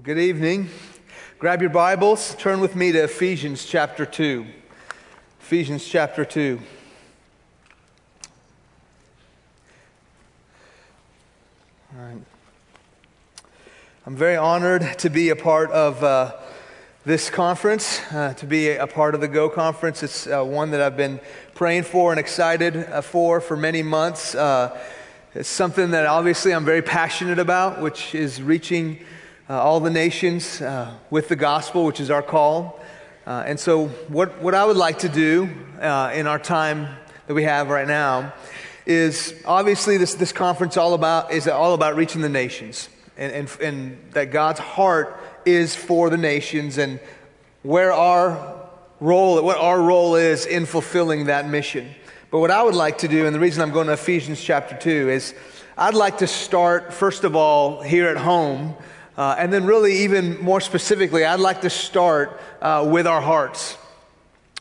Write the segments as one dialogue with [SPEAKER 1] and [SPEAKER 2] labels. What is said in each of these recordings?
[SPEAKER 1] Well, good evening. Grab your Bibles, turn with me to Ephesians chapter 2. Ephesians chapter 2. All right. I'm very honored to be a part of uh, this conference, uh, to be a part of the Go conference. It's uh, one that I've been praying for and excited uh, for for many months. Uh, it's something that obviously I'm very passionate about, which is reaching uh, all the nations uh, with the gospel, which is our call. Uh, and so, what, what I would like to do uh, in our time that we have right now is obviously this, this conference all about, is all about reaching the nations and, and, and that God's heart is for the nations and where our role, what our role is in fulfilling that mission. But what I would like to do, and the reason I'm going to Ephesians chapter 2, is I'd like to start, first of all, here at home uh, and then, really, even more specifically, I'd like to start uh, with our hearts,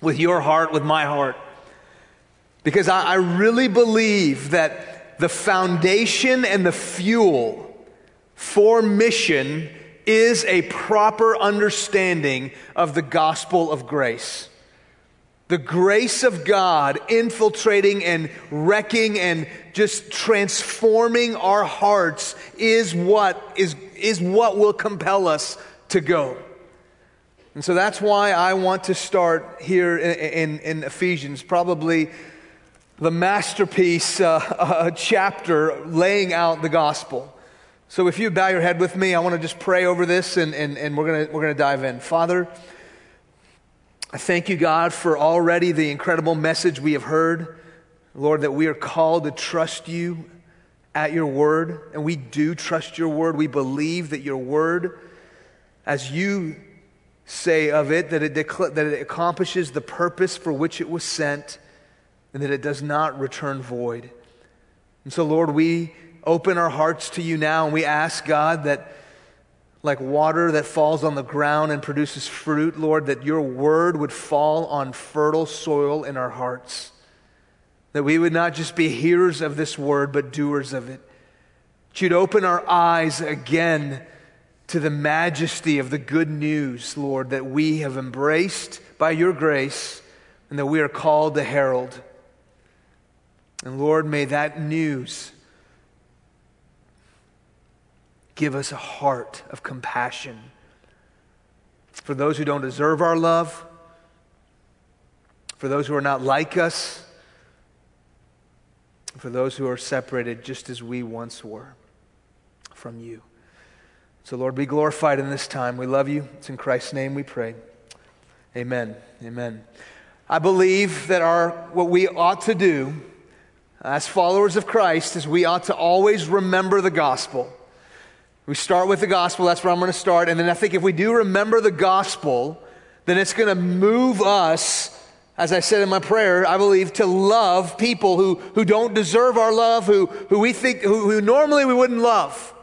[SPEAKER 1] with your heart, with my heart. Because I, I really believe that the foundation and the fuel for mission is a proper understanding of the gospel of grace. The grace of God infiltrating and wrecking and just transforming our hearts is what is is what will compel us to go. And so that's why I want to start here in, in, in Ephesians, probably the masterpiece uh, uh, chapter laying out the gospel. So if you bow your head with me, I want to just pray over this and, and, and we're going we're going to dive in. Father, I thank you, God, for already the incredible message we have heard. Lord, that we are called to trust you at your word, and we do trust your word. We believe that your word, as you say of it, that it, decla- that it accomplishes the purpose for which it was sent, and that it does not return void. And so, Lord, we open our hearts to you now, and we ask, God, that like water that falls on the ground and produces fruit, Lord, that your word would fall on fertile soil in our hearts. That we would not just be hearers of this word, but doers of it. That you'd open our eyes again to the majesty of the good news, Lord, that we have embraced by your grace and that we are called to herald. And Lord, may that news give us a heart of compassion for those who don't deserve our love, for those who are not like us for those who are separated just as we once were from you. So, Lord, be glorified in this time. We love you. It's in Christ's name we pray. Amen. Amen. I believe that our, what we ought to do as followers of Christ is we ought to always remember the gospel. We start with the gospel, that's where I'm going to start. And then I think if we do remember the gospel, then it's going to move us as I said in my prayer, I believe to love people who, who don't deserve our love, who, who we think, who, who normally we wouldn't love.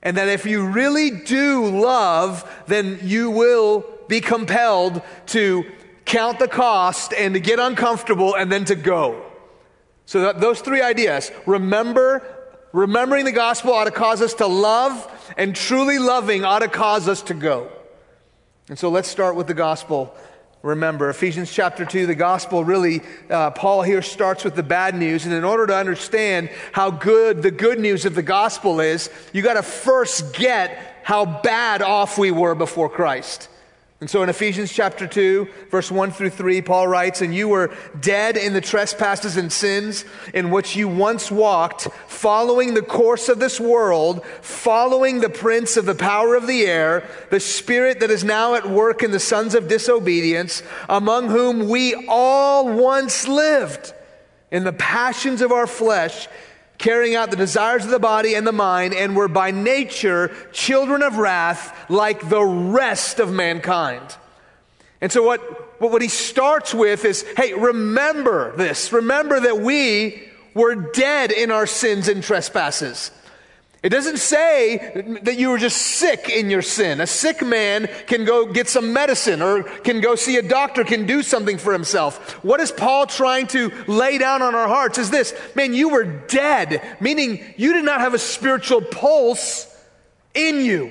[SPEAKER 1] And that if you really do love, then you will be compelled to count the cost and to get uncomfortable and then to go. So that, those three ideas, remember, remembering the gospel ought to cause us to love, and truly loving ought to cause us to go. And so let's start with the gospel remember. Ephesians chapter 2, the gospel really, uh, Paul here starts with the bad news. And in order to understand how good the good news of the gospel is, you got to first get how bad off we were before Christ. And so in Ephesians chapter 2, verse 1 through 3, Paul writes, And you were dead in the trespasses and sins in which you once walked, following the course of this world, following the prince of the power of the air, the spirit that is now at work in the sons of disobedience, among whom we all once lived in the passions of our flesh carrying out the desires of the body and the mind, and were by nature children of wrath like the rest of mankind. And so, what, what he starts with is hey, remember this. Remember that we were dead in our sins and trespasses. It doesn't say that you were just sick in your sin. A sick man can go get some medicine or can go see a doctor, can do something for himself. What is Paul trying to lay down on our hearts is this man, you were dead, meaning you did not have a spiritual pulse in you.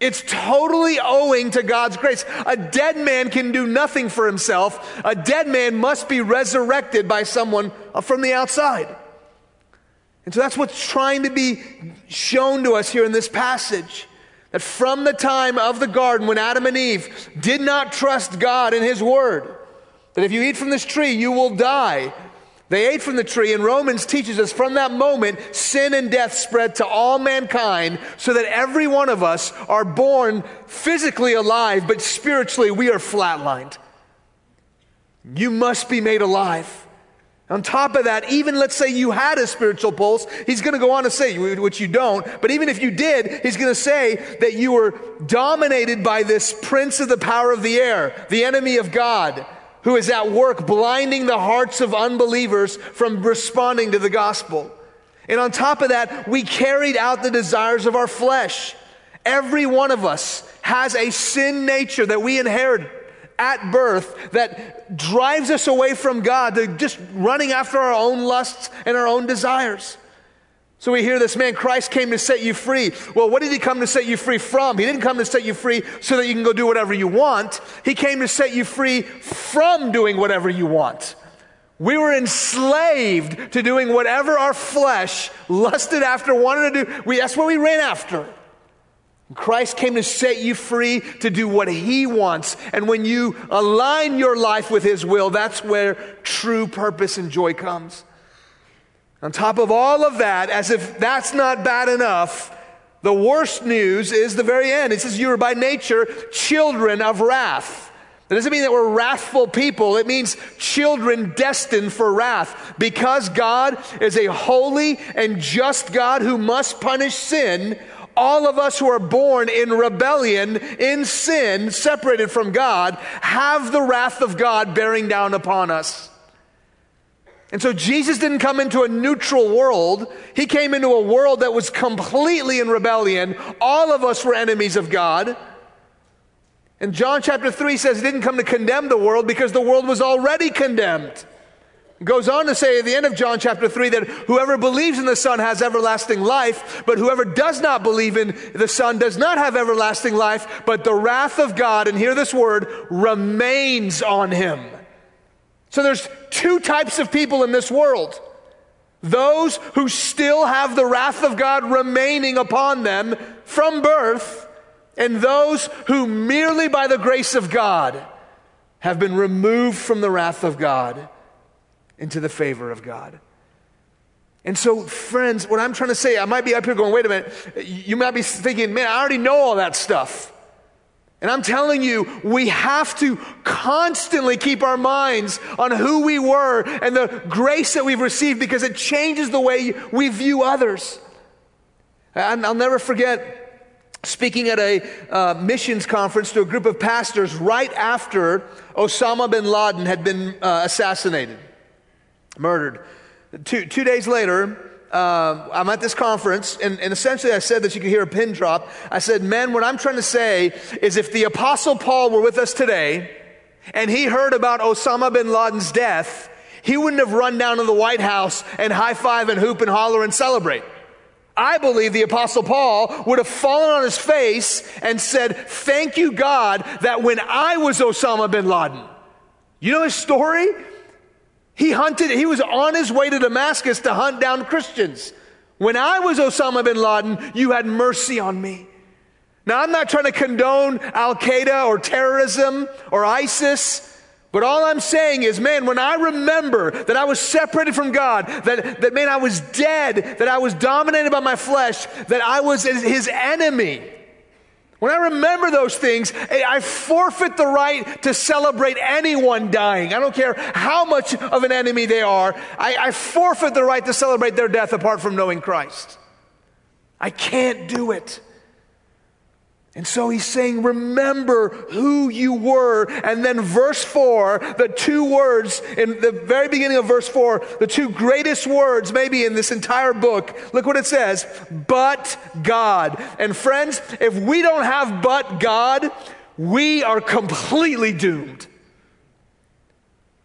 [SPEAKER 1] It's totally owing to God's grace. A dead man can do nothing for himself. A dead man must be resurrected by someone from the outside. And so that's what's trying to be shown to us here in this passage. That from the time of the garden when Adam and Eve did not trust God and His Word, that if you eat from this tree, you will die. They ate from the tree, and Romans teaches us from that moment, sin and death spread to all mankind, so that every one of us are born physically alive, but spiritually we are flatlined. You must be made alive. On top of that, even let's say you had a spiritual pulse, he's going to go on to say, which you don't, but even if you did, he's going to say that you were dominated by this prince of the power of the air, the enemy of God who is at work blinding the hearts of unbelievers from responding to the gospel. And on top of that, we carried out the desires of our flesh. Every one of us has a sin nature that we inherit at birth that drives us away from God to just running after our own lusts and our own desires. So we hear this man, Christ came to set you free. Well, what did he come to set you free from? He didn't come to set you free so that you can go do whatever you want. He came to set you free from doing whatever you want. We were enslaved to doing whatever our flesh lusted after, wanted to do. We, that's what we ran after. Christ came to set you free to do what He wants. And when you align your life with His will, that's where true purpose and joy comes. On top of all of that, as if that's not bad enough, the worst news is the very end. It says, You are by nature children of wrath. That doesn't mean that we're wrathful people. It means children destined for wrath. Because God is a holy and just God who must punish sin, all of us who are born in rebellion, in sin, separated from God, have the wrath of God bearing down upon us. And so Jesus didn't come into a neutral world. He came into a world that was completely in rebellion. All of us were enemies of God. And John chapter 3 says he didn't come to condemn the world because the world was already condemned. Goes on to say at the end of John chapter 3 that whoever believes in the Son has everlasting life, but whoever does not believe in the Son does not have everlasting life, but the wrath of God, and hear this word, remains on him. So there's two types of people in this world those who still have the wrath of God remaining upon them from birth, and those who merely by the grace of God have been removed from the wrath of God into the favor of God. And so, friends, what I'm trying to say, I might be up here going, wait a minute, you might be thinking, man, I already know all that stuff. And I'm telling you, we have to constantly keep our minds on who we were and the grace that we've received because it changes the way we view others. And I'll never forget speaking at a uh, missions conference to a group of pastors right after Osama bin Laden had been uh, assassinated, murdered. Two, two days later, uh, I'm at this conference, and, and, essentially I said that you could hear a pin drop. I said, Men, what I'm trying to say is if the Apostle Paul were with us today and he heard about Osama bin Laden's death, he wouldn't have run down to the White House and high five and hoop and holler and celebrate. I believe the Apostle Paul would have fallen on his face and said, Thank you, God, that when I was Osama bin Laden, you know his story? He hunted, he was on his way to Damascus to hunt down Christians. When I was Osama bin Laden, you had mercy on me. Now, I'm not trying to condone Al Qaeda or terrorism or ISIS. But all I'm saying is, man, when I remember that I was separated from God, that, that man, I was dead, that I was dominated by my flesh, that I was his enemy, when I remember those things, eh, I forfeit the right to celebrate anyone dying. I don't care how much of an enemy they are. I, I, forfeit the right to celebrate their death apart from knowing Christ. I can't do it. And so he's saying, remember who you were. And then verse 4, the two words in the very beginning of verse 4, the two greatest words maybe in this entire book. Look what it says, but God. And friends, if we don't have but God, we are completely doomed.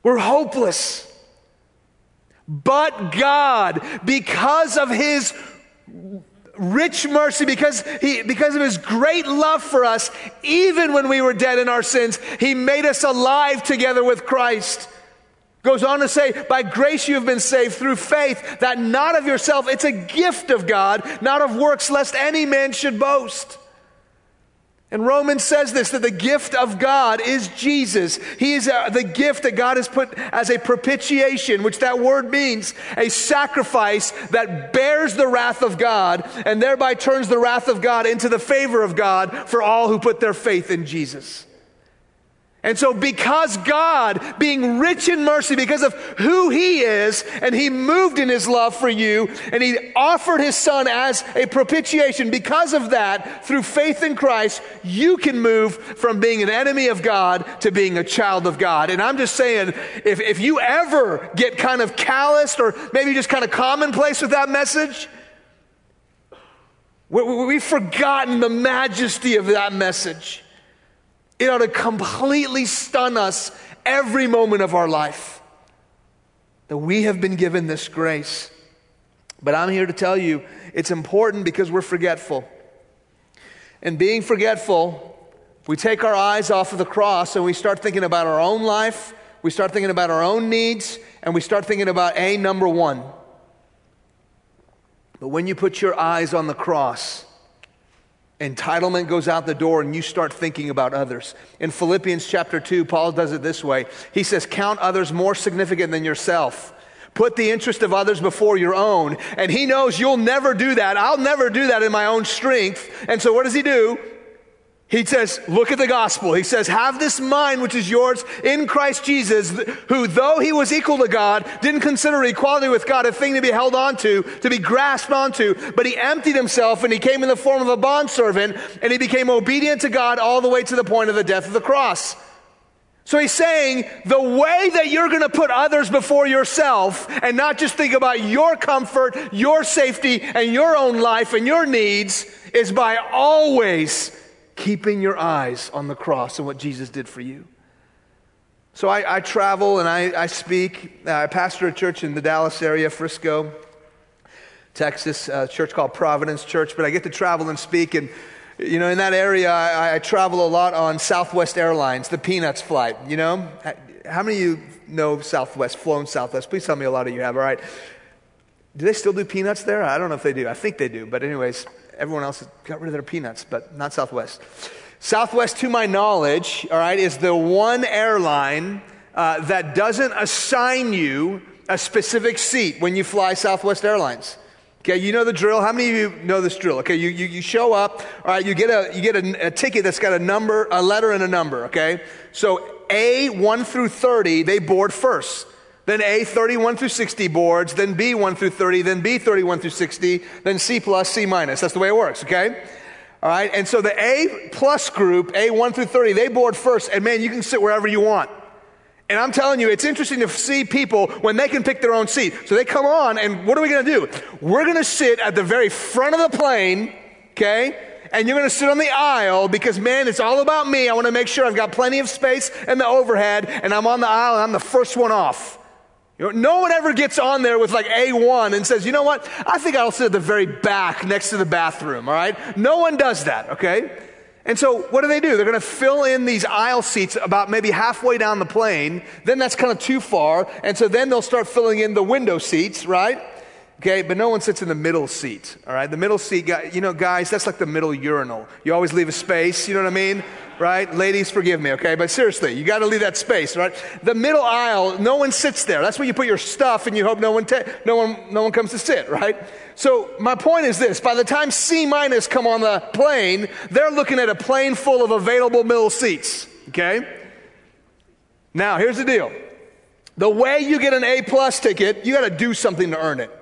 [SPEAKER 1] We're hopeless. But God, because of his rich mercy because he because of his great love for us even when we were dead in our sins he made us alive together with Christ. Goes on to say by grace you have been saved through faith that not of yourself it's a gift of God not of works lest any man should boast and Romans says this that the gift of God is Jesus. He is a, uh, the gift that God has put as a propitiation, which that word means a sacrifice that bears the wrath of God and thereby turns the wrath of God into the favor of God for all who put their faith in Jesus. And so, because God, being rich in mercy, because of who He is, and He moved in His love for you, and He offered His Son as a propitiation, because of that, through faith in Christ, you can move from being an enemy of God to being a child of God. And I'm just saying, if, if you ever get kind of calloused or maybe just kind of commonplace with that message, we, we've forgotten the majesty of that message. It ought to completely stun us every moment of our life that we have been given this grace. But I'm here to tell you it's important because we're forgetful. And being forgetful, we take our eyes off of the cross and we start thinking about our own life, we start thinking about our own needs, and we start thinking about A, number one. But when you put your eyes on the cross, Entitlement goes out the door and you start thinking about others. In Philippians chapter 2, Paul does it this way He says, Count others more significant than yourself. Put the interest of others before your own. And he knows you'll never do that. I'll never do that in my own strength. And so what does he do? He says, look at the gospel. He says, have this mind which is yours in Christ Jesus, who though he was equal to God, didn't consider equality with God a thing to be held onto, to be grasped onto, but he emptied himself and he came in the form of a bondservant and he became obedient to God all the way to the point of the death of the cross. So he's saying the way that you're going to put others before yourself and not just think about your comfort, your safety, and your own life and your needs is by always keeping your eyes on the cross and what Jesus did for you. So I, I travel and I, I speak. Uh, I pastor a church in the Dallas area, Frisco, Texas, a church called Providence Church, but I get to travel and speak. And, you know, in that area, I, I travel a lot on Southwest Airlines, the Peanuts flight. You know, how many of you know Southwest, flown Southwest? Please tell me a lot of you have, all right? Do they still do peanuts there? I don't know if they do. I think they do. But, anyways, everyone else got rid of their peanuts, but not Southwest. Southwest, to my knowledge, all right, is the one airline uh, that doesn't assign you a specific seat when you fly Southwest Airlines. Okay, you know the drill. How many of you know this drill? Okay, you, you, you show up, all right, you get, a, you get a, a ticket that's got a number, a letter and a number, okay? So A, 1 through 30, they board first then A 31 through 60 boards, then B 1 through 30, then B 31 through 60, then C plus, C minus. That's the way it works, okay? All right, and so the A plus group, A 1 through 30, they board first, and man, you can sit wherever you want. And I'm telling you, it's interesting to see people when they can pick their own seat. So they come on, and what are we gonna do? We're gonna sit at the very front of the plane, okay? and you're going to sit on the aisle because, man, it's all about me. I want to make sure I've got plenty of space in the overhead, and I'm on the aisle and I'm the first one off. No one ever gets on there with like A1 and says, you know what? I think I'll sit at the very back next to the bathroom, all right? No one does that, okay? And so what do they do? They're going to fill in these aisle seats about maybe halfway down the plane. Then that's kind of too far. And so then they'll start filling in the window seats, right? Okay, but no one sits in the middle seat, all right? The middle seat, you know, guys, that's like the middle urinal. You always leave a space, you know what I mean? Right? Ladies, forgive me, okay? But seriously, you got to leave that space, right? The middle aisle, no one sits there. That's where you put your stuff and you hope no one, ta- no one, no one comes to sit, right? So my point is this: by the time C minus come on the plane, they're looking at a plane full of available middle seats, okay? Now, here's the deal. The way you get an A plus ticket, you got to do something to earn it.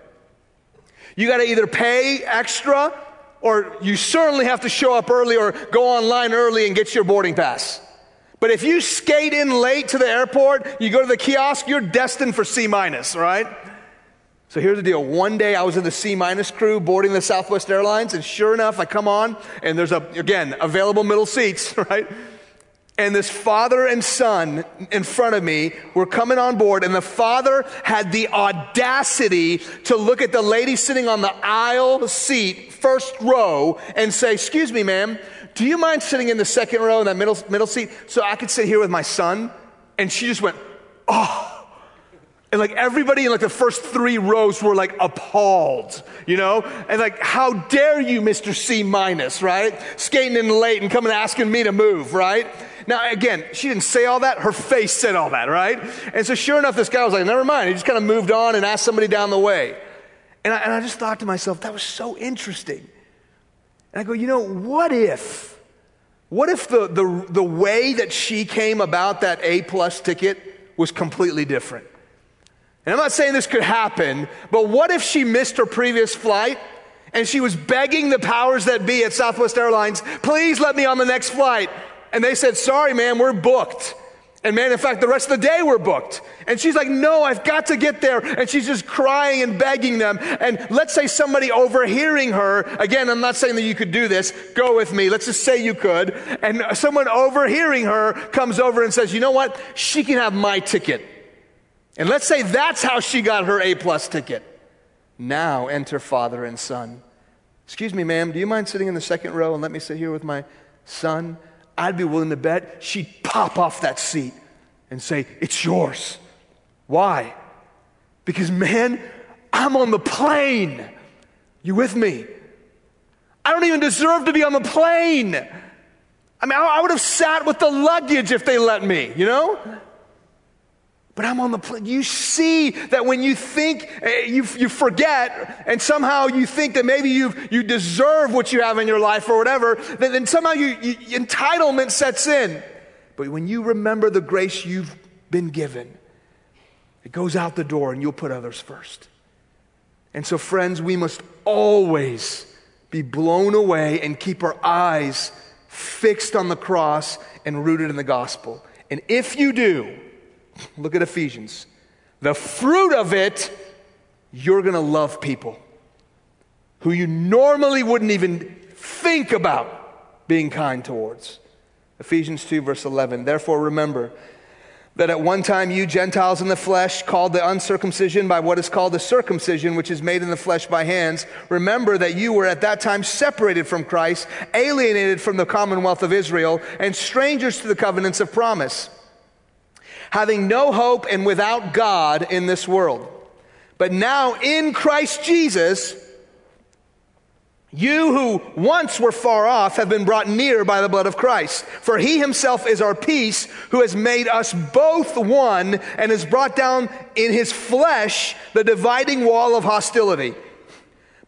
[SPEAKER 1] You got to either pay extra or you certainly have to show up early or go online early and get your boarding pass. But if you skate in late to the airport, you go to the kiosk, you're destined for C minus, right? So here's the deal. One day I was in the C minus crew boarding the Southwest Airlines, and sure enough, I come on, and there's a again available middle seats, right? And this father and son in front of me were coming on board, and the father had the audacity to look at the lady sitting on the aisle seat, first row, and say, Excuse me, ma'am, do you mind sitting in the second row in that middle, middle seat so I could sit here with my son? And she just went, Oh. And like everybody in like the first three rows were like appalled, you know? And like, how dare you, Mr. C minus, right? Skating in late and coming asking me to move, right? Now, again, she didn't say all that. Her face said all that, right? And so, sure enough, this guy was like, never mind. He just kind of moved on and asked somebody down the way. And I, and I just thought to myself, that was so interesting. And I go, you know, what if, what if the, the, the way that she came about that A plus ticket was completely different? And I'm not saying this could happen, but what if she missed her previous flight and she was begging the powers that be at Southwest Airlines, please let me on the next flight? And they said, Sorry, man, we're booked. And man, in fact, the rest of the day we're booked. And she's like, No, I've got to get there. And she's just crying and begging them. And let's say somebody overhearing her, again, I'm not saying that you could do this. Go with me. Let's just say you could. And someone overhearing her comes over and says, You know what? She can have my ticket. And let's say that's how she got her A plus ticket. Now enter father and son. Excuse me, ma'am, do you mind sitting in the second row and let me sit here with my son? I'd be willing to bet she'd pop off that seat and say, It's yours. Why? Because, man, I'm on the plane. You with me? I don't even deserve to be on the plane. I mean, I would have sat with the luggage if they let me, you know? But I'm on the plane. You see that when you think, eh, you, you forget, and somehow you think that maybe you you deserve what you have in your life or whatever, then, then somehow you, you, entitlement sets in. But when you remember the grace you've been given, it goes out the door and you'll put others first. And so, friends, we must always be blown away and keep our eyes fixed on the cross and rooted in the gospel. And if you do, Look at Ephesians. The fruit of it, you're going to love people who you normally wouldn't even think about being kind towards. Ephesians 2, verse 11. Therefore, remember that at one time you Gentiles in the flesh, called the uncircumcision by what is called the circumcision, which is made in the flesh by hands, remember that you were at that time separated from Christ, alienated from the commonwealth of Israel, and strangers to the covenants of promise having no hope and without God in this world. But now in Christ Jesus, you who once were far off have been brought near by the blood of Christ. For he himself is our peace, who has made us both one and has brought down in his flesh the dividing wall of hostility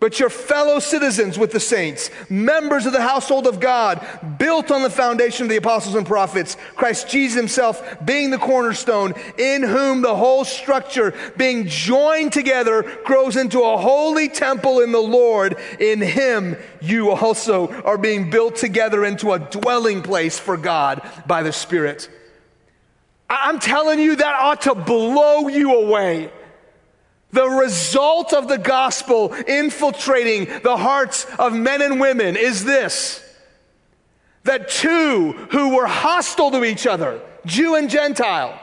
[SPEAKER 1] but your fellow citizens with the saints, members of the household of God, built on the foundation of the apostles and prophets, Christ Jesus himself being the cornerstone, in whom the whole structure, being joined together, grows into a holy temple in the Lord. In him you also are being built together into a dwelling place for God by the Spirit. I'm telling you, that ought to blow you away. The result of the gospel infiltrating the hearts of men and women is this that two who were hostile to each other, Jew and Gentile,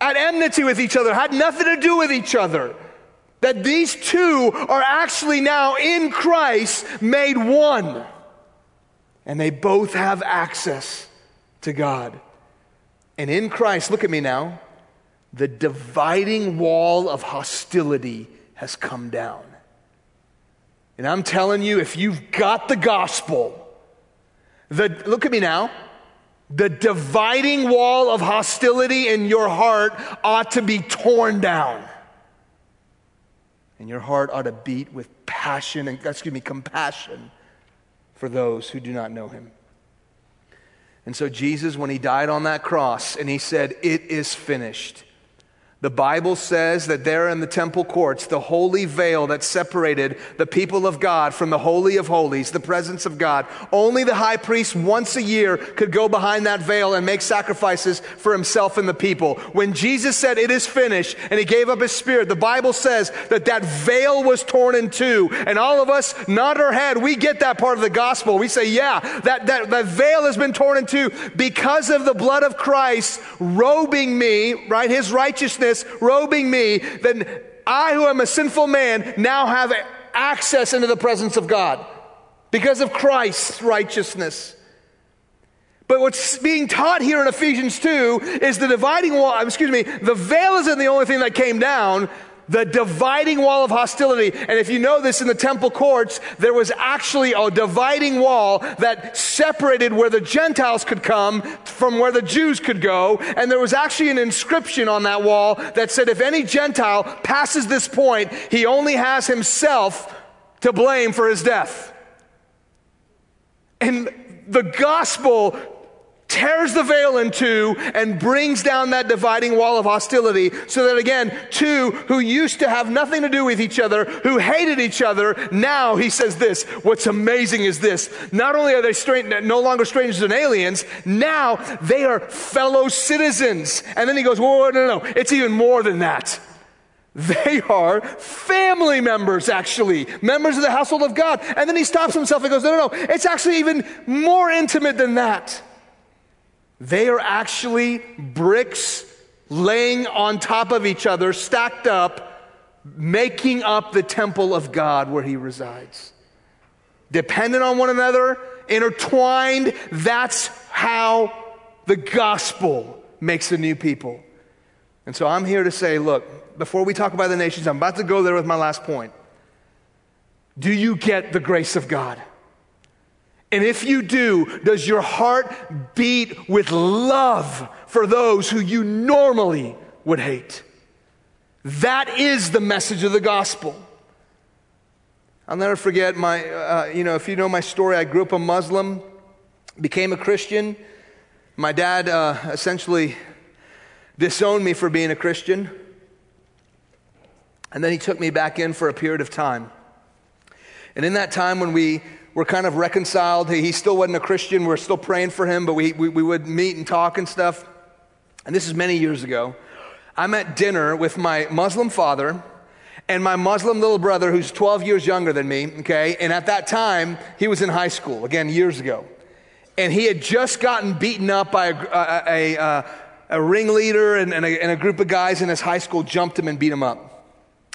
[SPEAKER 1] at enmity with each other, had nothing to do with each other. That these two are actually now in Christ made one. And they both have access to God. And in Christ, look at me now, the dividing wall of hostility has come down. And I'm telling you, if you've got the gospel, the, look at me now. The dividing wall of hostility in your heart ought to be torn down. And your heart ought to beat with passion and, excuse me, compassion for those who do not know him. And so, Jesus, when he died on that cross and he said, It is finished, the Bible says that there in the temple courts, the holy veil that separated the people of God from the Holy of Holies, the presence of God, only the high priest once a year could go behind that veil and make sacrifices for himself and the people. When Jesus said, It is finished, and he gave up his spirit, the Bible says that that veil was torn in two. And all of us nod our head. We get that part of the gospel. We say, Yeah, that, that, that veil has been torn in two because of the blood of Christ robing me, right? His righteousness robing me, then I, who am a sinful man, now have access into the presence of God because of Christ's righteousness. But what's being taught here in Ephesians 2 is the dividing wall, excuse me, the veil isn't the only thing that came down the dividing wall of hostility. And if you know this in the temple courts, there was actually a dividing wall that separated where the Gentiles could come from where the Jews could go. And there was actually an inscription on that wall that said, if any Gentile passes this point, he only has himself to blame for his death. And the gospel tears the veil in two and brings down that dividing wall of hostility so that again, two who used to have nothing to do with each other, who hated each other, now he says this. What's amazing is this. Not only are they no longer strangers and aliens, now they are fellow citizens. And then he goes, whoa, no, no, no. It's even more than that. They are family members, actually, members of the household of God. And then he stops himself and goes, no, no, no. It's actually even more intimate than that. They are actually bricks laying on top of each other, stacked up, making up the temple of God where He resides. Dependent on one another, intertwined, that's how the gospel makes a new people. And so I'm here to say, look, before we talk about the nations, I'm about to go there with my last point. Do you get the grace of God? And if you do, does your heart beat with love for those who you normally would hate? That is the message of the gospel. I'll never forget my, uh, you know, if you know my story, I grew up a Muslim, became a Christian. My dad uh, essentially disowned me for being a Christian. And then he took me back in for a period of time. And in that time when we we're kind of reconciled. He still wasn't a Christian. We're still praying for him, but we, we, we would meet and talk and stuff. And this is many years ago. I'm at dinner with my Muslim father and my Muslim little brother, who's 12 years younger than me, okay? And at that time, he was in high school, again, years ago. And he had just gotten beaten up by a, a, a, a, a ringleader, and, and, and a group of guys in his high school jumped him and beat him up.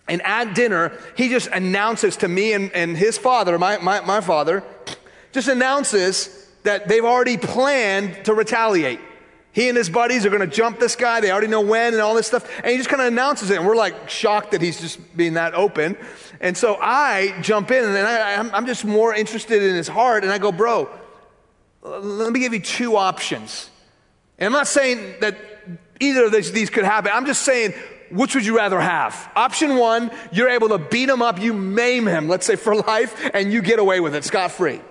[SPEAKER 1] And at dinner, he just announces to me and, and his father, my, my, my father, just announces that they've already planned to retaliate. He and his buddies are going to jump this guy. They already know when and all this stuff. And he just kind of announces it. And we're like shocked that he's just being that open. And so I jump in and I, am just more interested in his heart. And I go, bro, let me give you two options. And I'm not saying that either of these, these could happen. I'm just saying which would you rather have? Option one, you're able to beat him up, you maim him, let's say for life, and you get away with it scot free.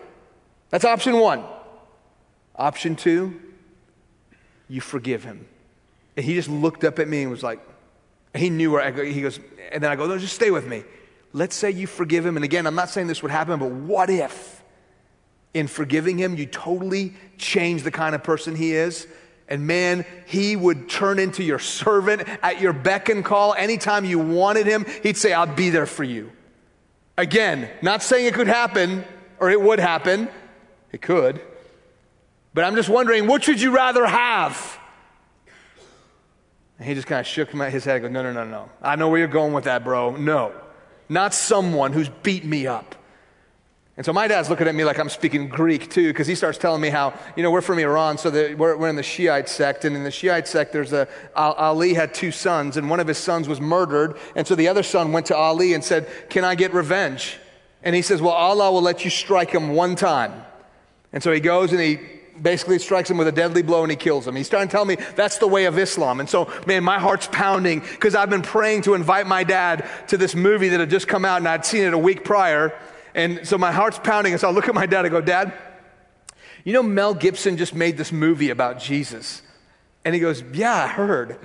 [SPEAKER 1] That's option one. Option two, you forgive him. And he just looked up at me and was like, he knew where I go. He goes, and then I go, no, just stay with me. Let's say you forgive him. And again, I'm not saying this would happen, but what if in forgiving him, you totally change the kind of person he is? And man, he would turn into your servant at your beck and call. Anytime you wanted him, he'd say, I'll be there for you. Again, not saying it could happen or it would happen. It could. But I'm just wondering, which would you rather have? And he just kind of shook his head goes, No, no, no, no. I know where you're going with that, bro. No. Not someone who's beat me up. And so my dad's looking at me like I'm speaking Greek too, because he starts telling me how, you know, we're from Iran, so we're, we're, in the Shiite sect. And in the Shiite sect, there's a, Ali had two sons, and one of his sons was murdered. And so the other son went to Ali and said, Can I get revenge? And he says, Well, Allah will let you strike him one time. And so he goes and he basically strikes him with a deadly blow and he kills him. He's trying to tell me that's the way of Islam. And so, man, my heart's pounding because I've been praying to invite my dad to this movie that had just come out and I'd seen it a week prior. And so my heart's pounding. And so I look at my dad and go, Dad, You know, Mel Gibson just made this movie about Jesus. And he goes, Yeah, I heard.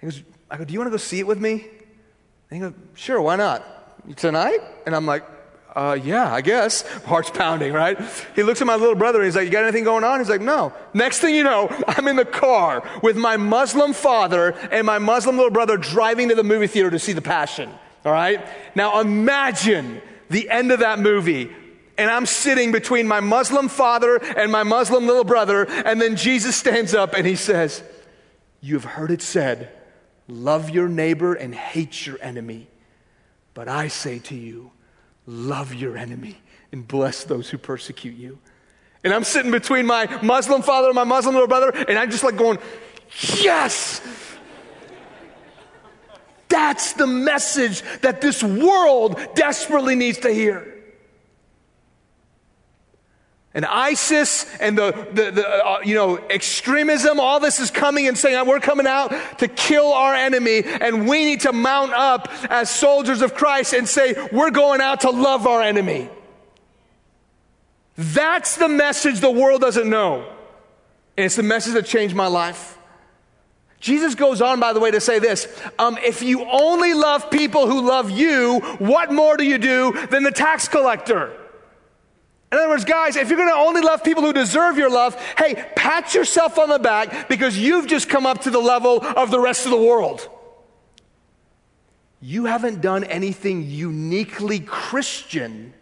[SPEAKER 1] He goes, I go, Do you want to go see it with me? And he goes, Sure, why not? Tonight? And I'm like, uh, yeah, I guess. Heart's pounding, right? He looks at my little brother and he's like, You got anything going on? He's like, No. Next thing you know, I'm in the car with my Muslim father and my Muslim little brother driving to the movie theater to see The Passion, all right? Now imagine the end of that movie. And I'm sitting between my Muslim father and my Muslim little brother, and then Jesus stands up and he says, You've heard it said, love your neighbor and hate your enemy. But I say to you, love your enemy and bless those who persecute you. And I'm sitting between my Muslim father and my Muslim little brother, and I'm just like going, Yes! That's the message that this world desperately needs to hear. And ISIS and the, the, the uh, you know, extremism, all this is coming and saying, we're coming out to kill our enemy, and we need to mount up as soldiers of Christ and say, we're going out to love our enemy. That's the message the world doesn't know. And it's the message that changed my life. Jesus goes on, by the way, to say this um, If you only love people who love you, what more do you do than the tax collector? In other words, guys, if you're going to only love people who deserve your love, hey, pat yourself on the back because you've just come up to the level of the rest of the world. You haven't done anything uniquely Christian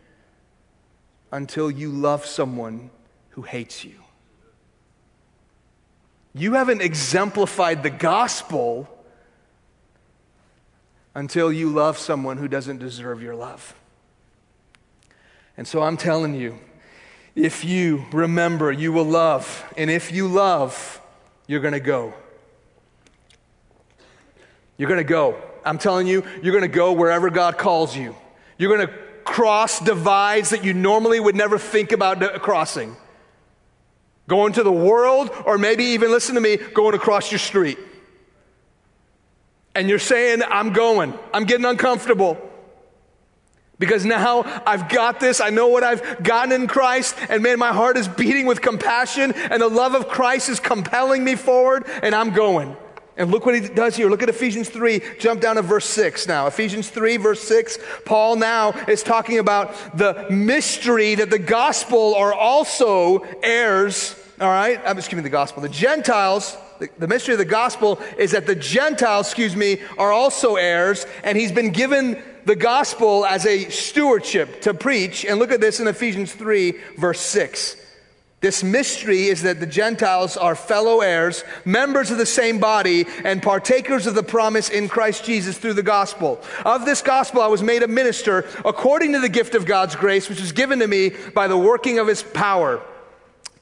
[SPEAKER 1] until you love someone who hates you. You haven't exemplified the gospel until you love someone who doesn't deserve your love. And so I'm telling you, if you remember, you will love. And if you love, you're going to go. You're going to go. I'm telling you, you're going to go wherever God calls you. You're going to cross divides that you normally would never think about crossing. Going to the world, or maybe even, listen to me, going across your street. And you're saying, I'm going. I'm getting uncomfortable. Because now I've got this, I know what I've gotten in Christ, and man, my heart is beating with compassion, and the love of Christ is compelling me forward, and I'm going. And look what he does here. Look at Ephesians 3. Jump down to verse 6 now. Ephesians 3, verse 6. Paul now is talking about the mystery that the gospel are also heirs. All right? I'm just giving the gospel. The Gentiles, the, the mystery of the gospel is that the Gentiles, excuse me, are also heirs, and he's been given the gospel as a stewardship to preach. And look at this in Ephesians 3, verse 6. This mystery is that the Gentiles are fellow heirs, members of the same body, and partakers of the promise in Christ Jesus through the gospel. Of this gospel, I was made a minister according to the gift of God's grace, which was given to me by the working of his power.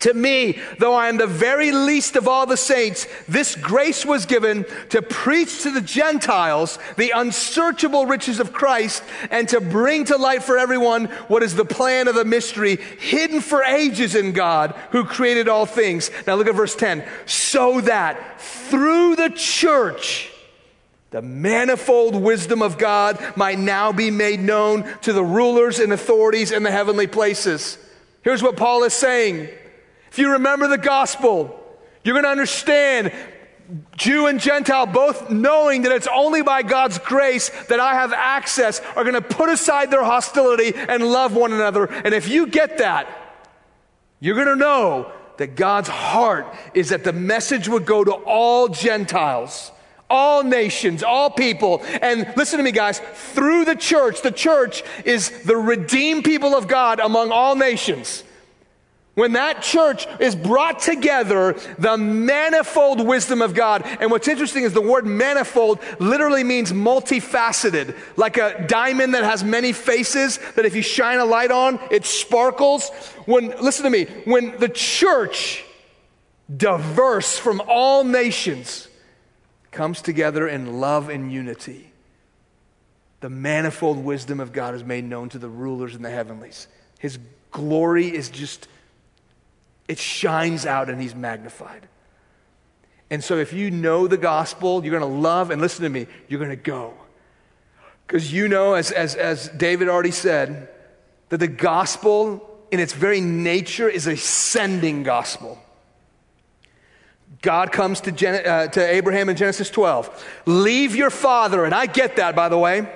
[SPEAKER 1] To me, though I am the very least of all the saints, this grace was given to preach to the Gentiles the unsearchable riches of Christ and to bring to light for everyone what is the plan of the mystery hidden for ages in God who created all things. Now look at verse 10. So that through the church, the manifold wisdom of God might now be made known to the rulers and authorities in the heavenly places. Here's what Paul is saying. If you remember the gospel, you're going to understand Jew and Gentile both knowing that it's only by God's grace that I have access are going to put aside their hostility and love one another. And if you get that, you're going to know that God's heart is that the message would go to all Gentiles, all nations, all people. And listen to me, guys, through the church, the church is the redeemed people of God among all nations. When that church is brought together, the manifold wisdom of God. And what's interesting is the word manifold literally means multifaceted, like a diamond that has many faces that if you shine a light on, it sparkles. When, listen to me, when the church, diverse from all nations, comes together in love and unity, the manifold wisdom of God is made known to the rulers in the heavenlies. His glory is just it shines out and he's magnified. And so, if you know the gospel, you're going to love, and listen to me, you're going to go. Because you know, as, as, as David already said, that the gospel in its very nature, is a sending gospel. God comes to, Gen- uh, to Abraham in Genesis 12. Leave your father, and I get that, by the way.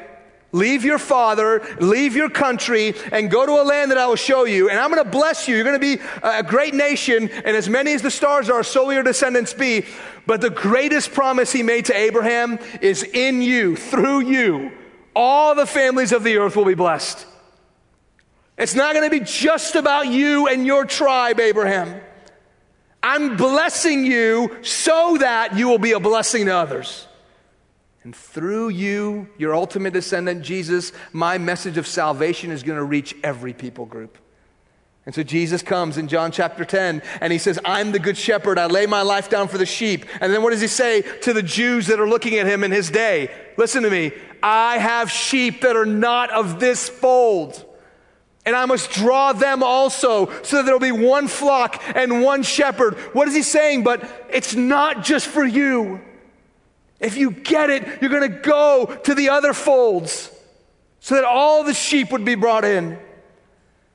[SPEAKER 1] Leave your father, leave your country, and go to a land that I will show you. And I'm going to bless you. You're going to be a great nation, and as many as the stars are, so will your descendants be. But the greatest promise he made to Abraham is in you, through you, all the families of the earth will be blessed. It's not going to be just about you and your tribe, Abraham. I'm blessing you so that you will be a blessing to others. And through you, your ultimate descendant, Jesus, my message of salvation is going to reach every people group. And so Jesus comes in John chapter 10 and he says, I'm the good shepherd. I lay my life down for the sheep. And then what does he say to the Jews that are looking at him in his day? Listen to me. I have sheep that are not of this fold and I must draw them also so that there'll be one flock and one shepherd. What is he saying? But it's not just for you. If you get it, you're going to go to the other folds so that all the sheep would be brought in.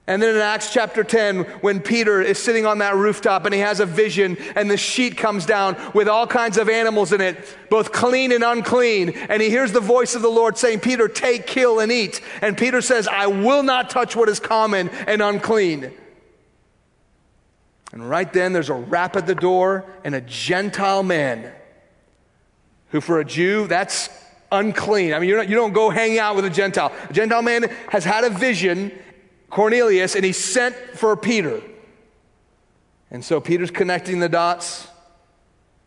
[SPEAKER 1] And then in Acts chapter 10, when Peter is sitting on that rooftop and he has a vision, and the sheet comes down with all kinds of animals in it, both clean and unclean, and he hears the voice of the Lord saying, Peter, take, kill, and eat. And Peter says, I will not touch what is common and unclean. And right then, there's a rap at the door, and a Gentile man, who for a Jew, that's unclean. I mean, not, you don't go hang out with a Gentile. A Gentile man has had a vision Cornelius and he sent for Peter. And so Peter's connecting the dots.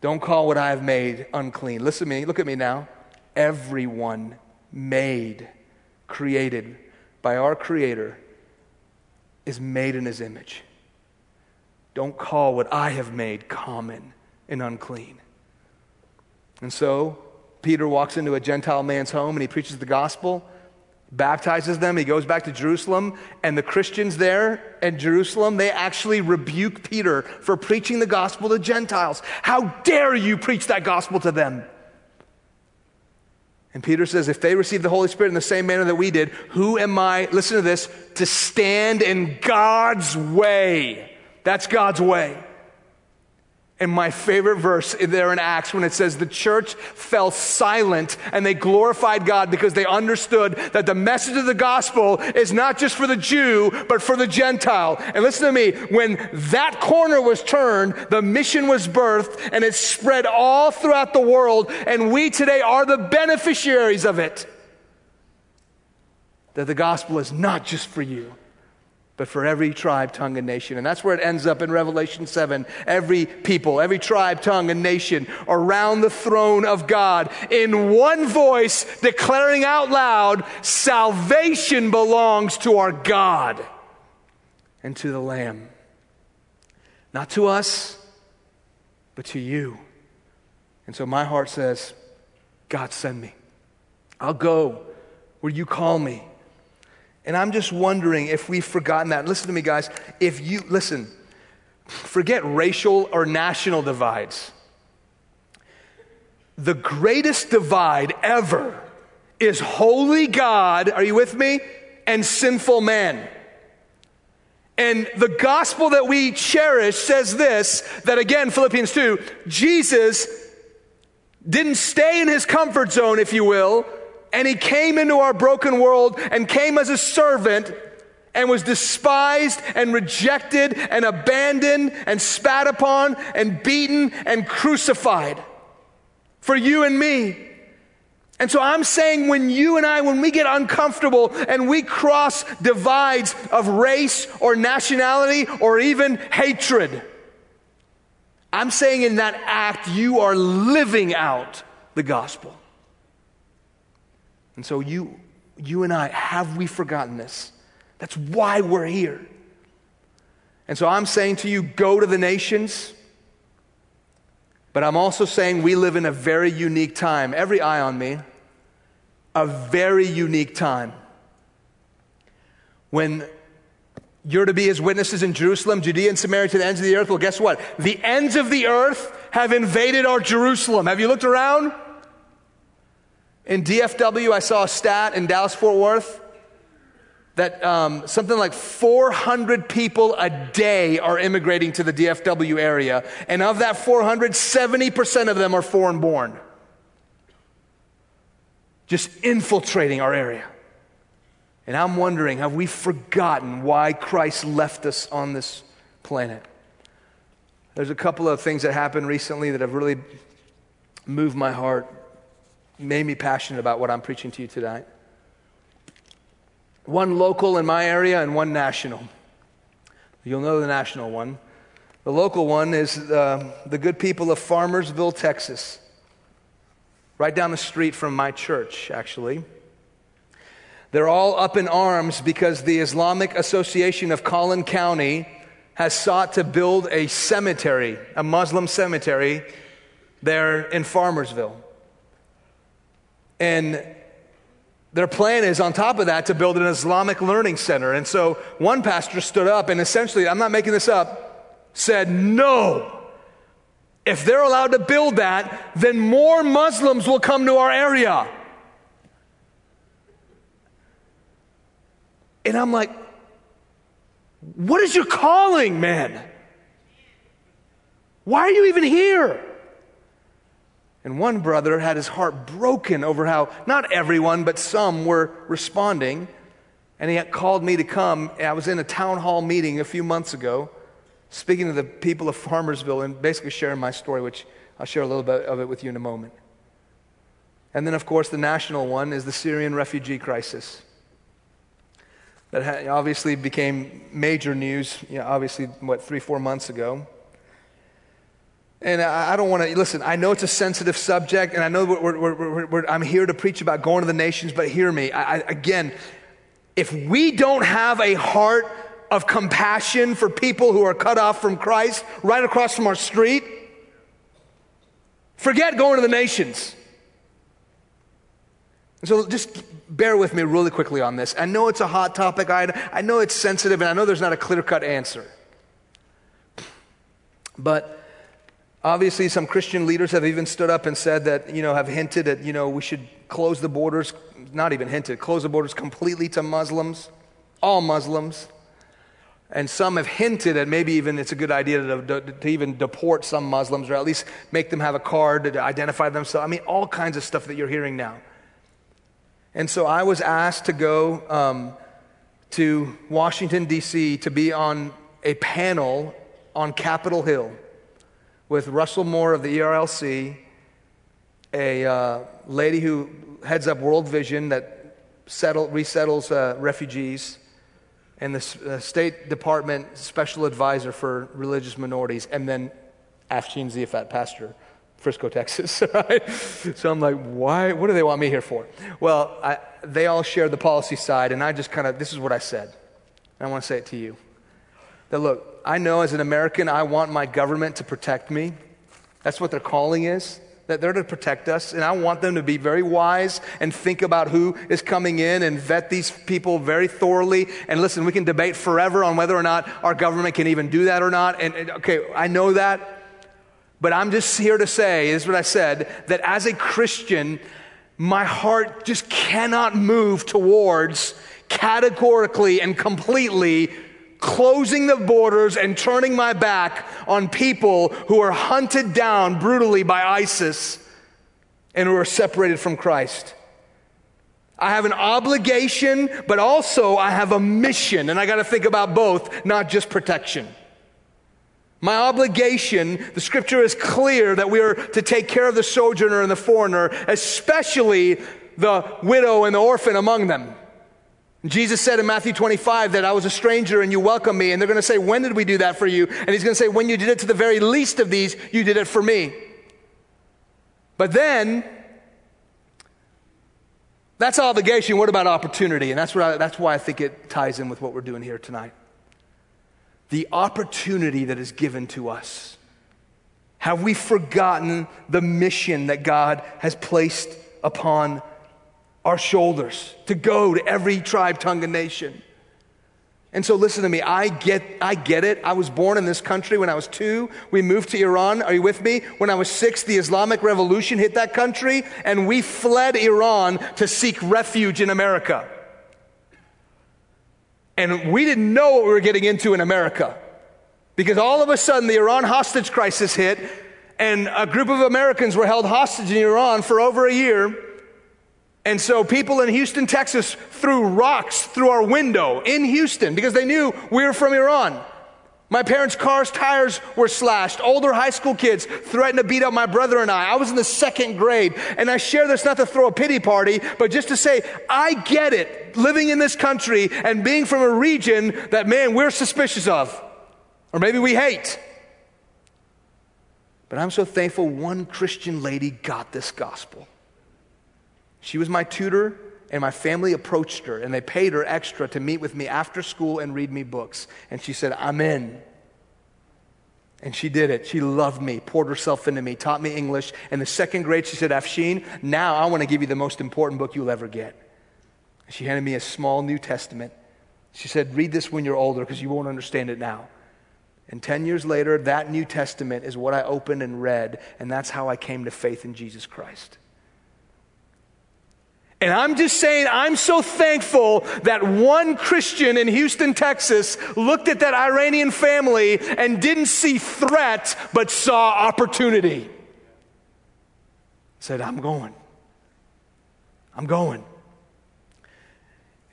[SPEAKER 1] Don't call what I have made unclean. Listen to me, look at me now. Everyone made, created by our Creator is made in His image. Don't call what I have made common and unclean. And so Peter walks into a Gentile man's home and he preaches the gospel baptizes them. He goes back to Jerusalem, and the Christians there in Jerusalem, they actually rebuke Peter for preaching the gospel to Gentiles. How dare you preach that gospel to them? And Peter says, if they receive the Holy Spirit in the same manner that we did, who am I, listen to this, to stand in God's way? That's God's way. And my favorite verse there in Acts when it says the church fell silent and they glorified God because they understood that the message of the gospel is not just for the Jew, but for the Gentile. And listen to me, when that corner was turned, the mission was birthed and it spread all throughout the world, and we today are the beneficiaries of it. That the gospel is not just for you but for every tribe, tongue, and nation. And that's where it ends up in Revelation 7. Every people, every tribe, tongue, and nation around the throne of God in one voice declaring out loud, salvation belongs to our God and to the Lamb. Not to us, but to you. And so my heart says, God, send me. I'll go where you call me. And I'm just wondering if we've forgotten that. Listen to me, guys. If you, listen, forget racial or national divides. The greatest divide ever is holy God, are you with me? And sinful man. And the gospel that we cherish says this that again, Philippians 2, Jesus didn't stay in his comfort zone, if you will, and he came into our broken world and came as a servant and was despised and rejected and abandoned and spat upon and beaten and crucified for you and me. And so I'm saying when you and I, when we get uncomfortable and we cross divides of race or nationality or even hatred, I'm saying in that act, you are living out the gospel. And so you, you and I, have we forgotten this? That's why we're here. And so I'm saying to you, go to the nations. But I'm also saying we live in a very unique time. Every eye on me. A very unique time. When you're to be his witnesses in Jerusalem, Judea, and Samaria to the ends of the earth. Well, guess what? The ends of the earth have invaded our Jerusalem. Have you looked around? In DFW, I saw a stat in Dallas Fort Worth that um, something like 400 people a day are immigrating to the DFW area. And of that 400, 70% of them are foreign born. Just infiltrating our area. And I'm wondering have we forgotten why Christ left us on this planet? There's a couple of things that happened recently that have really moved my heart, made me passionate about what I'm preaching to you tonight one local in my area and one national. You'll know the national one. The local one is uh, the good people of Farmersville, Texas, right down the street from my church, actually. They're all up in arms because the Islamic Association of Collin County has sought to build a cemetery, a Muslim cemetery, there in Farmersville. And their plan is, on top of that, to build an Islamic learning center. And so one pastor stood up and essentially, I'm not making this up, said, No. If they're allowed to build that, then more Muslims will come to our area. And I'm like, What is your calling, man? Why are you even here? And one brother had his heart broken over how not everyone, but some were responding. And he had called me to come. I was in a town hall meeting a few months ago, speaking to the people of Farmersville and basically sharing my story, which I'll share a little bit of it with you in a moment. And then, of course, the national one is the Syrian refugee crisis. That obviously became major news, you know, obviously, what, three, four months ago. And I don't want to, listen, I know it's a sensitive subject, and I know we're, we're, we're, I'm here to preach about going to the nations, but hear me. I, I, again, if we don't have a heart of compassion for people who are cut off from Christ right across from our street, forget going to the nations. So just bear with me really quickly on this. I know it's a hot topic, I, I know it's sensitive, and I know there's not a clear cut answer. But Obviously, some Christian leaders have even stood up and said that, you know, have hinted at, you know, we should close the borders, not even hinted, close the borders completely to Muslims, all Muslims. And some have hinted at maybe even it's a good idea to, to, to, even deport some Muslims or at least make them have a card to identify themselves. I mean, all kinds of stuff that you're hearing now. And so I was asked to go um, to Washington, D.C. to be on a panel on Capitol Hill with Russell Moore of the ERLC, a uh, lady who heads up World Vision that settle, resettles uh, refugees, and the uh, State Department Special Advisor for Religious Minorities, and then Afshin Ziafat, pastor, Frisco, Texas. Right? So I'm like, why? What do they want me here for? Well, I, they all share the policy side, and I just kind of, this is what I said. I want to say it to you. That look, I know as an American, I want my government to protect me. That's what their calling is, that they're to protect us. And I want them to be very wise and think about who is coming in and vet these people very thoroughly. And listen, we can debate forever on whether or not our government can even do that or not. And, and okay, I know that. But I'm just here to say, this is what I said, that as a Christian, my heart just cannot move towards categorically and completely closing the borders and turning my back on people who are hunted down brutally by ISIS and who are separated from Christ. I have an obligation, but also I have a mission, and I got to think about both, not just protection. My obligation, the scripture is clear that we are to take care of the sojourner and the foreigner, especially the widow and the orphan among them. Jesus said in Matthew 25 that I was a stranger and you welcomed me. And they're going to say, When did we do that for you? And he's going to say, When you did it to the very least of these, you did it for me. But then, that's obligation. What about opportunity? And that's, what I, that's why I think it ties in with what we're doing here tonight. The opportunity that is given to us. Have we forgotten the mission that God has placed upon our shoulders to go to every tribe, tongue, and nation. And so listen to me. I get, I get it. I was born in this country when I was two. We moved to Iran. Are you with me? When I was six, the Islamic Revolution hit that country, and we fled Iran to seek refuge in America. And we didn't know what we were getting into in America. Because all of a sudden the Iran hostage crisis hit, and a group of Americans were held hostage in Iran for over a year. And so people in Houston, Texas threw rocks through our window in Houston because they knew we were from Iran. My parents' car's tires were slashed. Older high school kids threatened to beat up my brother and I. I was in the second grade. And I share this not to throw a pity party, but just to say, I get it living in this country and being from a region that, man, we're suspicious of. Or maybe we hate. But I'm so thankful one Christian lady got this gospel. She was my tutor and my family approached her and they paid her extra to meet with me after school and read me books. And she said, I'm in. And she did it. She loved me, poured herself into me, taught me English. In the second grade, she said, Afshin, now I want to give you the most important book you'll ever get. She handed me a small New Testament. She said, Read this when you're older because you won't understand it now. And 10 years later, that New Testament is what I opened and read, and that's how I came to faith in Jesus Christ. And I'm just saying, I'm so thankful that one Christian in Houston, Texas looked at that Iranian family and didn't see threat, but saw opportunity. Said, I'm going. I'm going.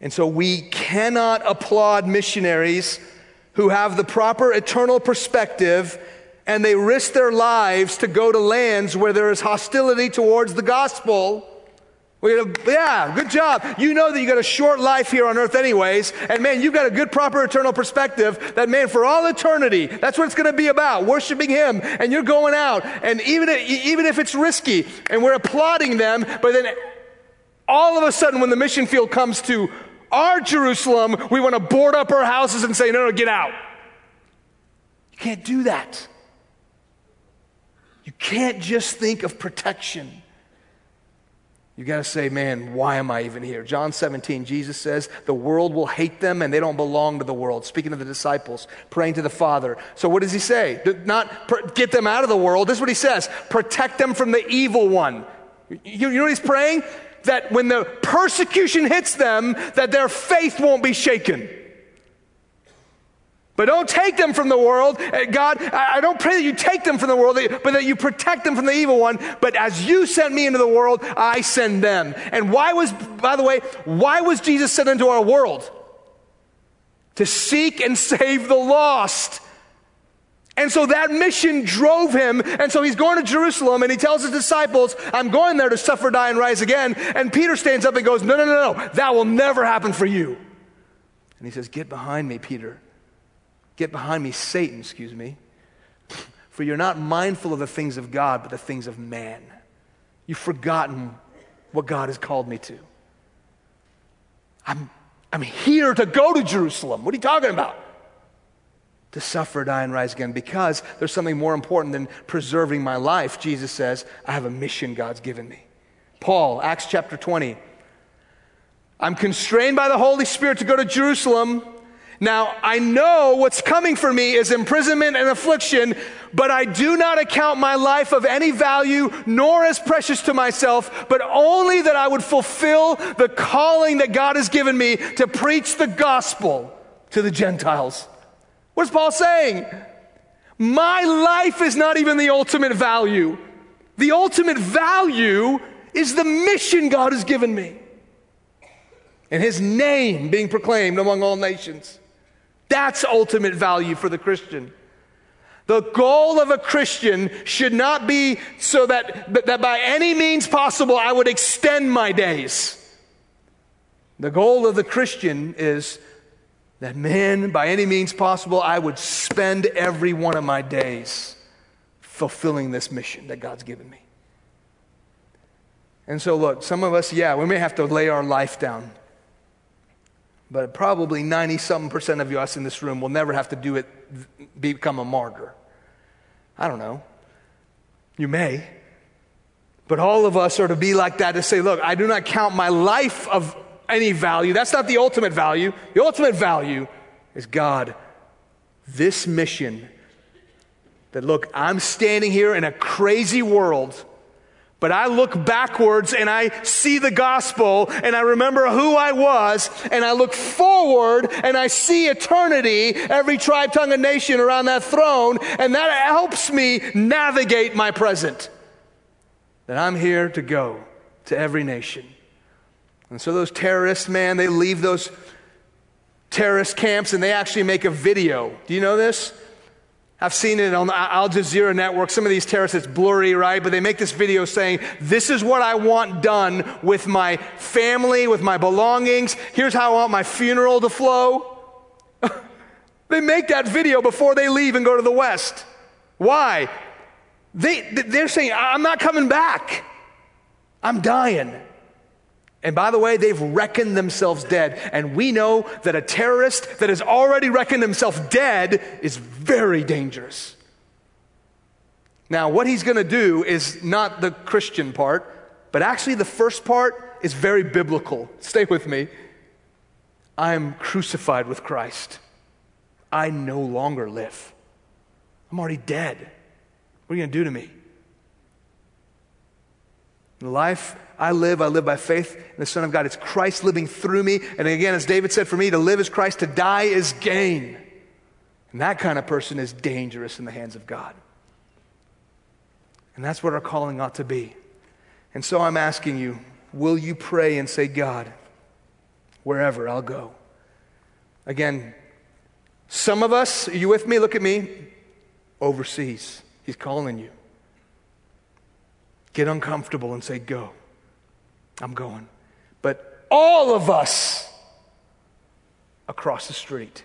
[SPEAKER 1] And so we cannot applaud missionaries who have the proper eternal perspective and they risk their lives to go to lands where there is hostility towards the gospel we yeah, good job. You know that you got a short life here on earth, anyways. And man, you've got a good, proper eternal perspective that, man, for all eternity, that's what it's going to be about worshiping Him. And you're going out. And even if, even if it's risky and we're applauding them, but then all of a sudden, when the mission field comes to our Jerusalem, we want to board up our houses and say, no, no, get out. You can't do that. You can't just think of protection. You got to say, man, why am I even here? John 17, Jesus says, the world will hate them and they don't belong to the world. Speaking to the disciples, praying to the Father. So what does he say? Not get them out of the world. This is what he says protect them from the evil one. You, you know what he's praying? That when the persecution hits them, that their faith won't be shaken. But don't take them from the world. Uh, God, I don't pray that you take them from the world, but that you protect them from the evil one. But as you sent me into the world, I send them. And why was, by the way, why was Jesus sent into our world? To seek and save the lost. And so that mission drove him. And so he's going to Jerusalem and he tells his disciples, I'm going there to suffer, die, and rise again. And Peter stands up and goes, No, no, no, no, that will never happen for you. And he says, Get behind me, Peter. Get behind me, Satan, excuse me. For you're not mindful of the things of God, but the things of man. You've forgotten what God has called me to. I'm, I'm here to go to Jerusalem. What are you talking about? To suffer, die, and rise again. Because there's something more important than preserving my life. Jesus says, I have a mission God's given me. Paul, Acts chapter 20. I'm constrained by the Holy Spirit to go to Jerusalem now, I know what's coming for me is imprisonment and affliction, but I do not account my life of any value nor as precious to myself, but only that I would fulfill the calling that God has given me to preach the gospel to the Gentiles. What's Paul saying? My life is not even the ultimate value. The ultimate value is the mission God has given me and his name being proclaimed among all nations. That's ultimate value for the Christian. The goal of a Christian should not be so that, that by any means possible I would extend my days. The goal of the Christian is that, man, by any means possible, I would spend every one of my days fulfilling this mission that God's given me. And so, look, some of us, yeah, we may have to lay our life down but probably 90 some percent of you us in this room will never have to do it, become a martyr. I don't know. You may. But all of us are to be like that to say, look, I do not count my life of any value. That's not the ultimate value. The ultimate value is God. This mission that, look, I'm standing here in a crazy world, But I look backwards and I see the gospel and I remember who I was and I look forward and I see eternity, every tribe, tongue, and nation around that throne, and that helps me navigate my present. That I'm here to go to every nation. And so those terrorists, man, they leave those terrorist camps and they actually make a video. Do you know this? I've seen it on Al Jazeera network. Some of these terrorists, it's blurry, right? But they make this video saying, This is what I want done with my family, with my belongings. Here's how I want my funeral to flow. they make that video before they leave and go to the West. Why? They, they're saying, I'm not coming back. I'm dying. And by the way, they've reckoned themselves dead. And we know that a terrorist that has already reckoned himself dead is very dangerous. Now, what he's going to do is not the Christian part, but actually the first part is very biblical. Stay with me. I am crucified with Christ. I no longer live. I'm already dead. What are you going to do to me? The life I live, I live by faith in the Son of God. It's Christ living through me. And again, as David said, for me, to live is Christ, to die is gain. And that kind of person is dangerous in the hands of God. And that's what our calling ought to be. And so I'm asking you, will you pray and say, God, wherever I'll go? Again, some of us, are you with me? Look at me. Overseas. He's calling you. Get uncomfortable and say, Go. I'm going. But all of us across the street.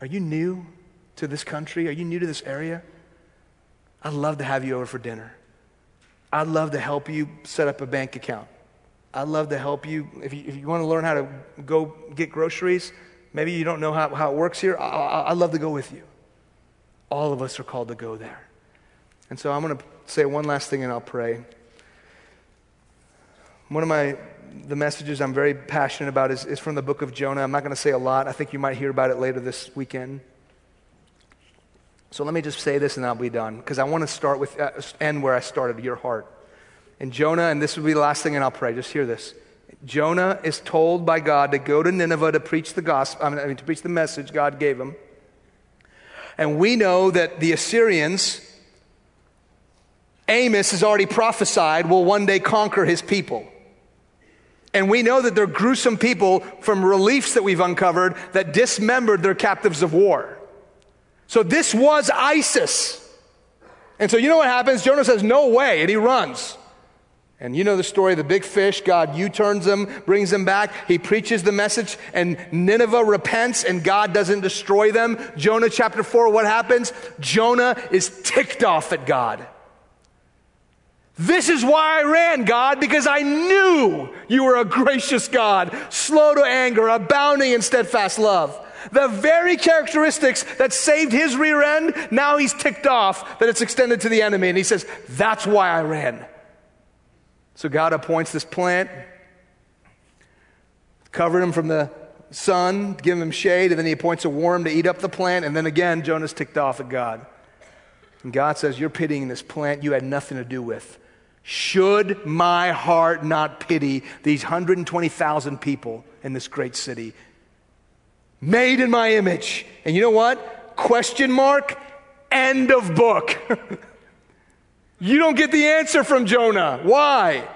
[SPEAKER 1] Are you new to this country? Are you new to this area? I'd love to have you over for dinner. I'd love to help you set up a bank account. I'd love to help you. If you, if you want to learn how to go get groceries, maybe you don't know how, how it works here, I, I'd love to go with you. All of us are called to go there. And so I'm going to say one last thing and I'll pray. One of my the messages I'm very passionate about is, is from the book of Jonah. I'm not going to say a lot. I think you might hear about it later this weekend. So let me just say this and I'll be done because I want to start with uh, end where I started, your heart. And Jonah, and this will be the last thing, and I'll pray. Just hear this. Jonah is told by God to go to Nineveh to preach the gospel, I mean, to preach the message God gave him. And we know that the Assyrians Amos has already prophesied will one day conquer his people. And we know that they're gruesome people from reliefs that we've uncovered that dismembered their captives of war. So this was ISIS. And so you know what happens? Jonah says, No way, and he runs. And you know the story of the big fish, God U turns him, brings him back. He preaches the message, and Nineveh repents, and God doesn't destroy them. Jonah chapter 4, what happens? Jonah is ticked off at God. This is why I ran, God, because I knew you were a gracious God, slow to anger, abounding in steadfast love. The very characteristics that saved his rear end, now he's ticked off that it's extended to the enemy. And he says, That's why I ran. So God appoints this plant, covered him from the sun, give him shade, and then he appoints a worm to eat up the plant. And then again, Jonah's ticked off at God. And God says, You're pitying this plant you had nothing to do with. Should my heart not pity these 120,000 people in this great city? Made in my image. And you know what? Question mark, end of book. you don't get the answer from Jonah. Why?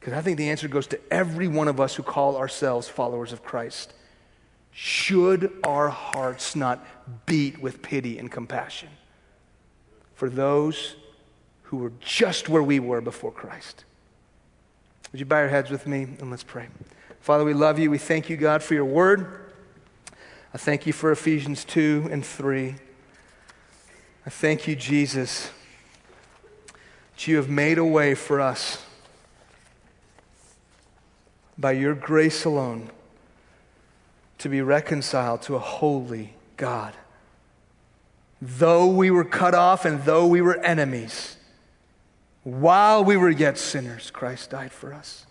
[SPEAKER 1] Because I think the answer goes to every one of us who call ourselves followers of Christ. Should our hearts not beat with pity and compassion for those who were just where we were before Christ. Would you bow your heads with me and let's pray? Father, we love you. We thank you, God, for your word. I thank you for Ephesians 2 and 3. I thank you, Jesus, that you have made a way for us by your grace alone to be reconciled to a holy God. Though we were cut off and though we were enemies, while we were yet sinners, Christ died for us.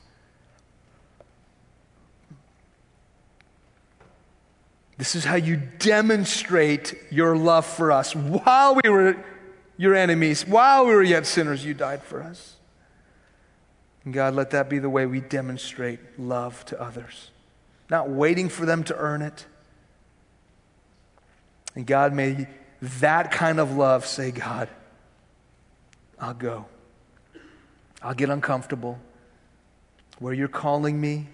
[SPEAKER 1] This is how you demonstrate your love for us. While we were your enemies. While we were yet sinners, you died for us. And God, let that be the way we demonstrate love to others, not waiting for them to earn it. And God, may that kind of love say, God, I'll go. I'll get uncomfortable. Where you're calling me,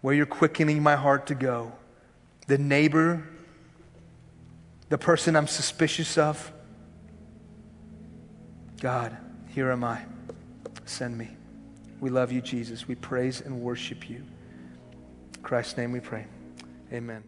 [SPEAKER 1] where you're quickening my heart to go, the neighbor, the person I'm suspicious of. God, here am I. Send me. We love you, Jesus. We praise and worship you. In Christ's name we pray. Amen.